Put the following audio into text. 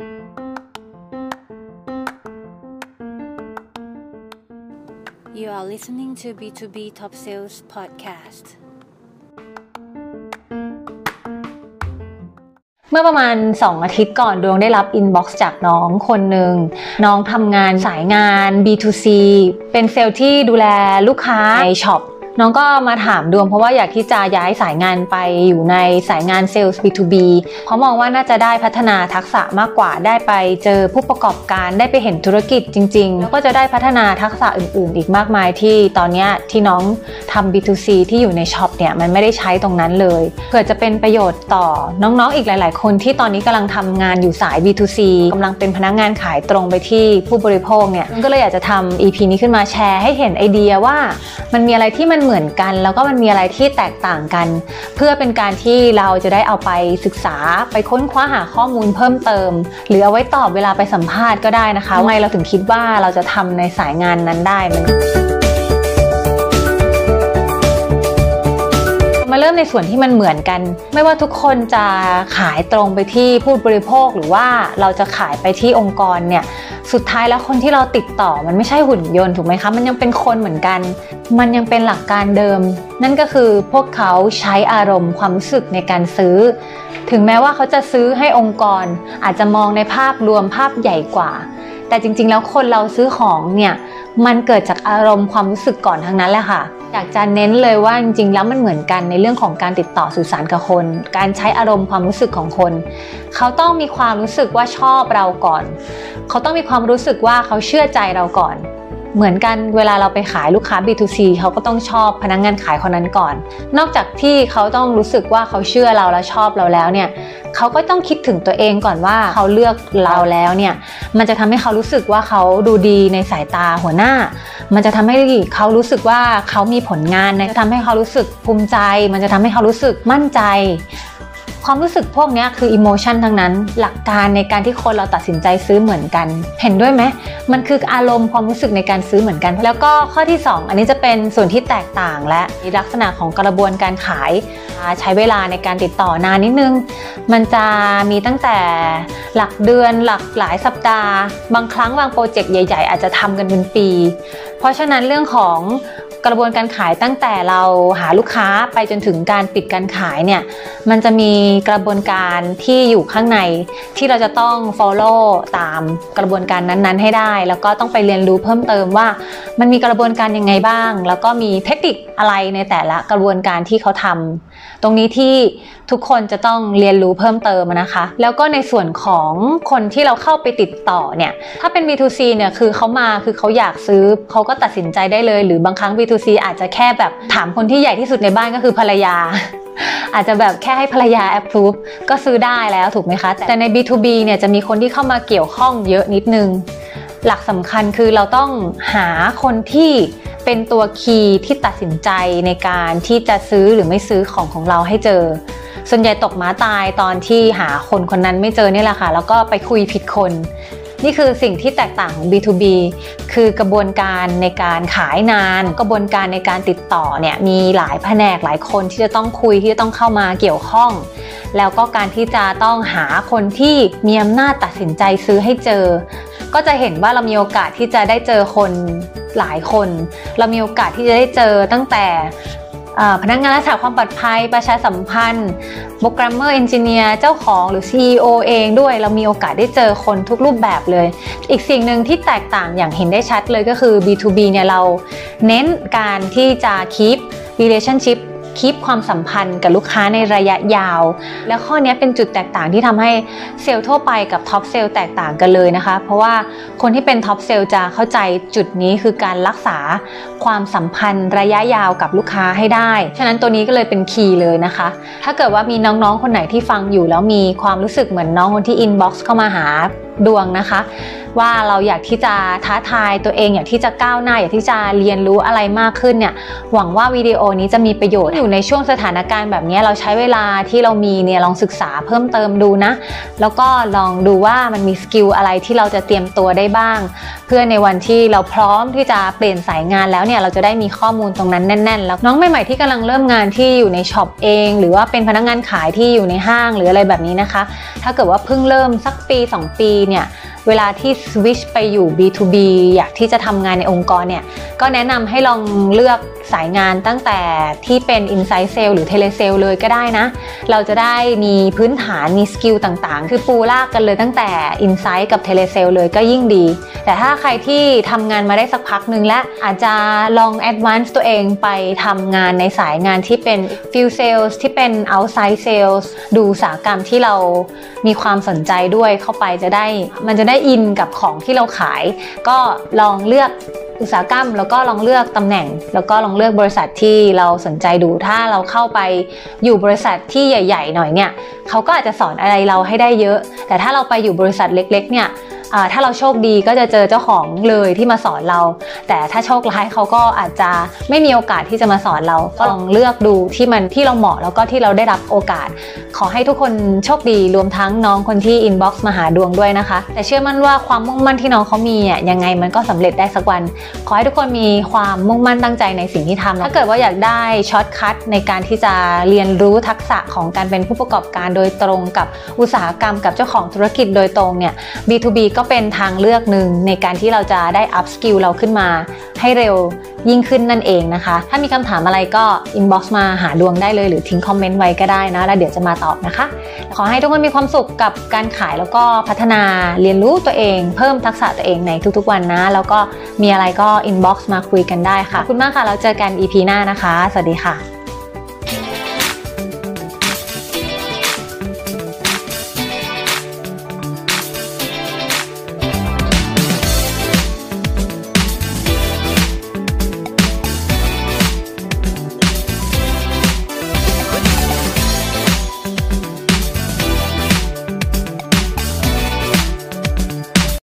You are listening to B2B Top Sales Podcast. เมื่อประมาณ 2 อาทิตย์ก่อนดวงได้รับ inbox จากน้องคนหนึ่ง น้องทำงานสายงาน B2C เป็นเซลล์ที่ดูแลลูกค้าใน shop น้องก็มาถามดวงเพราะว่าอยากที่จะย้ายสายงานไปอยู่ในสายงานเซลล์ B2B เพราะมองว่าน่าจะได้พัฒนาทักษะมากกว่าได้ไปเจอผู้ประกอบการได้ไปเห็นธุรกิจจริง ๆ แล้วก็จะได้พัฒนาทักษะอื่น ๆ อีกมากมายที่ตอนนี้ที่น้องทำ B2C ที่อยู่ในช็อปเนี่ยมันไม่ได้ใช้ตรงนั้นเลยเผื่อจะเป็นประโยชน์ต่อน้องๆ อีกหลาย ๆ คนที่ตอนนี้กำลังทำงานอยู่สาย B2C กำลังเป็นพนักงานขายตรงไปที่ผู้บริโภคเนี่ยก็เลยอยากจะทำ EP นี้ขึ้นมาแชร์ให้เห็นไอเดียว่า มันมีอะไรที่มันเหมือนกัน แล้วก็มันมีอะไรที่แตกต่างกัน เพื่อเป็นการที่เราจะได้เอาไปศึกษาไปค้นคว้าหาข้อมูลเพิ่มเติม หรือเอาไว้ตอบเวลาไปสัมภาษณ์ก็ได้นะคะว่าไงเราถึงคิดว่าเราจะทำในสายงานนั้นได้มัน ริ่มในส่วนที่มันเหมือนกัน ไม่ว่าทุกคนจะขายตรงไปที่ผู้บริโภคหรือว่าเราจะขายไปที่องค์กรเนี่ยสุดท้ายแล้วคนที่เราติดต่อมันไม่ใช่หุ่นยนต์ถูกไหมคะ มันยังเป็นคนเหมือนกัน มันยังเป็นหลักการเดิม นั่นก็คือพวกเขาใช้อารมณ์ความรู้สึกในการซื้อ ถึงแม้ว่าเขาจะซื้อให้องค์กร อาจจะมองในภาพรวมภาพใหญ่กว่า แต่จริงๆ แล้วคนเราซื้อของเนี่ยมันเกิดจากอารมณ์ความรู้สึกก่อนทั้งนั้นแหละค่ะ อยากจะเน้นเลยว่าจริงๆแล้วมันเหมือนกันในเรื่องของการติดต่อสื่อสารกับคน การใช้อารมณ์ความรู้สึกของคน เขาต้องมีความรู้สึกว่าชอบเราก่อน เขาต้องมีความรู้สึกว่าเขาเชื่อใจเราก่อน เหมือนกันเวลาเราไปขายลูกค้า B2C เขาก็ต้องชอบพนักงงานขายคนนั้นก่อน นอกจากที่เขาต้องรู้สึกว่าเขาเชื่อเราและชอบเราแล้วเนี่ยเขาก็ต้องคิดถึงตัวเองก่อนว่าเขาเลือกเราแล้วเนี่ยมันจะทำให้เขารู้สึกว่าเขาดูดีในสายตาหัวหน้า มันจะทำให้เขารู้สึกว่าเขามีผลงานนะทำให้เขารู้สึกภูมิใจ มันจะทำให้เขารู้สึกมั่นใจ ความรู้สึกพวกนี้คืออิโมชันทั้งนั้น หลักการในการที่คนเราตัดสินใจซื้อเหมือนกัน เห็นด้วยไหม มันคืออารมณ์ความรู้สึกในการซื้อเหมือนกัน แล้วก็ข้อที่ 2 อันนี้จะเป็นส่วนที่แตกต่างและลักษณะของกระบวนการขาย ใช้เวลาในการติดต่อนานนิดนึง มันจะมีตั้งแต่หลักเดือนหลักหลายสัปดาห์ บางครั้งบางโปรเจกต์ใหญ่ ๆ อาจจะทำกันเป็นปี เพราะฉะนั้นเรื่องของ กระบวนการขายตั้งแต่เราหาลูกค้าไปจนถึงการปิดการขายเนี่ยมันจะมีกระบวนการที่อยู่ข้างในที่เราจะต้อง follow ตามกระบวนการนั้นๆ ให้ได้ แล้วก็ต้องไปเรียนรู้เพิ่มเติมว่า มันมีกระบวนการยังไงบ้าง แล้วก็มีเทคนิคอะไรในแต่ละกระบวนการที่เขาทำตรงนี้ที่ทุกคนจะต้องเรียนรู้เพิ่มเติมนะคะ แล้วก็ในส่วนของคนที่เราเข้าไปติดต่อเนี่ยถ้าเป็น B2C เนี่ยคือเขามาคือเขาอยากซื้อเขาก็ตัดสินใจได้เลย หรือบางครั้ง B2C อาจจะแค่แบบถามคนที่ใหญ่ที่สุดในบ้านก็คือภรรยา อาจจะแบบแค่ให้ภรรยา approve ก็ซื้อได้แล้วถูกไหมคะ แต่ใน B2B เนี่ยจะมีคนที่เข้ามาเกี่ยวข้องเยอะนิดนึง หลักสำคัญคือเราต้องหาคนที่เป็นตัวคีย์ที่ตัดสินใจในการที่จะซื้อหรือไม่ซื้อของของเราให้เจอ ส่วนใหญ่ตกม้าตายตอนที่หาคนคนนั้นไม่เจอนี่แหละค่ะ แล้วก็ไปคุยผิดคน นี่คือสิ่งที่แตกต่างของ B2B คือกระบวนการในการขายนาน กระบวนการในการติดต่อเนี่ยมีหลายแผนกหลายคนที่จะต้องคุยที่จะต้องเข้ามาเกี่ยวข้อง แล้วก็การที่จะต้องหาคนที่มีอำนาจตัดสินใจซื้อให้เจอ ก็จะเห็นว่าเรามีโอกาสที่จะได้เจอคนหลายคน เรามีโอกาสที่จะได้เจอตั้งแต่ พนักงานรักษาความปลอดภัย ประชาสัมพันธ์ programmer engineer เจ้าของหรือ CEO เองด้วย เรามีโอกาสได้เจอคนทุกรูปแบบเลย อีกสิ่งหนึ่งที่แตกต่างอย่างเห็นได้ชัดเลยก็คือ B2B เนี่ยเราเน้นการที่จะ keep relationship keep ความสัมพันธ์กับลูกค้าในระยะยาว แล้วข้อนี้เป็นจุดแตกต่างที่ทำให้เซลล์ทั่วไปกับ top sales แตกต่างกันเลยนะคะ เพราะว่าคนที่เป็น top sales จะเข้าใจจุดนี้คือการรักษาความสัมพันธ์ระยะยาวกับลูกค้าให้ได้ ฉะนั้นตัวนี้ก็เลยเป็นคีย์เลยนะคะ ถ้าเกิดว่ามีน้องๆคนไหนที่ฟังอยู่แล้วมีความรู้สึกเหมือนน้องคนที่อินบ็อกซ์เข้ามาหาดวงนะคะ ว่าเราอยากที่จะท้าทายตัวเองอยากที่จะก้าวหน้าอยากที่จะเรียนรู้อะไรมากขึ้นเนี่ยหวังว่าวิดีโอนี้จะมีประโยชน์อยู่ในช่วงสถานการณ์แบบนี้เราใช้เวลาที่เรามีเนี่ยลองศึกษาเพิ่มเติมดูนะ แล้วก็ลองดูว่ามันมี skill อะไรที่เราจะเตรียมตัวได้บ้าง เพื่อในวันที่เราพร้อมที่จะเปลี่ยนสายงานแล้วเนี่ยเราจะได้มีข้อมูลตรงนั้นแน่น ๆ แล้วน้องใหม่ๆที่กำลังเริ่มงานที่อยู่ใน shop เอง หรือว่าเป็นพนักงานขายที่อยู่ในห้างหรืออะไรแบบนี้นะคะ ถ้าเกิดว่าเพิ่งเริ่มสักปี 2 ปีเนี่ย เวลาที่สวิชไปอยู่ B2B อยากที่จะทำงานในองค์กรเนี่ย ก็แนะนำให้ลองเลือกสายงานตั้งแต่ที่เป็น Inside Sales หรือ Tele Sales เลยก็ได้นะ เราจะได้มีพื้นฐานมีสกิลต่างๆ คือปูลากกันเลยตั้งแต่ Insight กับ Tele Sales เลยก็ยิ่งดี แต่ถ้าใครที่ทำงานมาได้สักพักหนึ่งและอาจจะลอง Advance ตัวเองไปทำงานในสายงานที่เป็น Field Sales ที่เป็น Outside Sales ดูสาหกรรมที่เรามีความสนใจด้วยเข้าไปจะได้มันจะได้อินกับของที่เราขาย ก็ลองเลือกอุตสาหกรรม แล้วก็ลองเลือกตำแหน่ง แล้วก็ลองเลือกบริษัทที่เราสนใจดูถ้าเราเข้าไปอยู่บริษัทที่ใหญ่ ๆ หน่อยเนี่ยเขาก็อาจจะสอนอะไรเราให้ได้เยอะ แต่ถ้าเราไปอยู่บริษัทเล็ก ๆ เนี่ย ถ้าเราโชคดีก็จะเจอเจ้าของเลยที่มาสอนเรา แต่ถ้าโชคร้ายเขาก็อาจจะไม่มีโอกาสที่จะมาสอนเราก็ลองเลือกดูที่มันที่เราเหมาะแล้วก็ที่เราได้รับโอกาส ขอให้ทุกคนโชคดีรวมทั้งน้องคนที่ inbox มาหาดวงด้วยนะคะ แต่เชื่อมั่นว่าความมุ่งมั่นที่น้องเขามีอะยังไงมันก็สำเร็จได้สักวัน ขอให้ทุกคนมีความมุ่งมั่นตั้งใจในสิ่งที่ทำถ้าเกิดว่าอยากได้ shortcut ในการที่จะเรียนรู้ทักษะของการเป็นผู้ประกอบการโดยตรงกับอุตสาหกรรมกับเจ้าของธุรกิจโดยตรงเนี่ย B2B ก็ก็เป็นทางเลือกหนึ่งในการที่เราจะได้ upskill เราขึ้นมาให้เร็วยิ่งขึ้นนั่นเองนะคะ ถ้ามีคำถามอะไรก็ inbox มาหาดวงได้เลยหรือทิ้งคอมเมนต์ไว้ก็ได้นะ แล้วเดี๋ยวจะมาตอบนะคะ ขอให้ทุกคนมีความสุขกับการขายแล้วก็พัฒนาเรียนรู้ตัวเอง เพิ่มทักษะตัวเองในทุกๆวันนะ แล้วก็มีอะไรก็ inbox มาคุยกันได้ค่ะขอบคุณมากค่ะแล้วเจอกัน EP หน้านะคะ สวัสดีค่ะ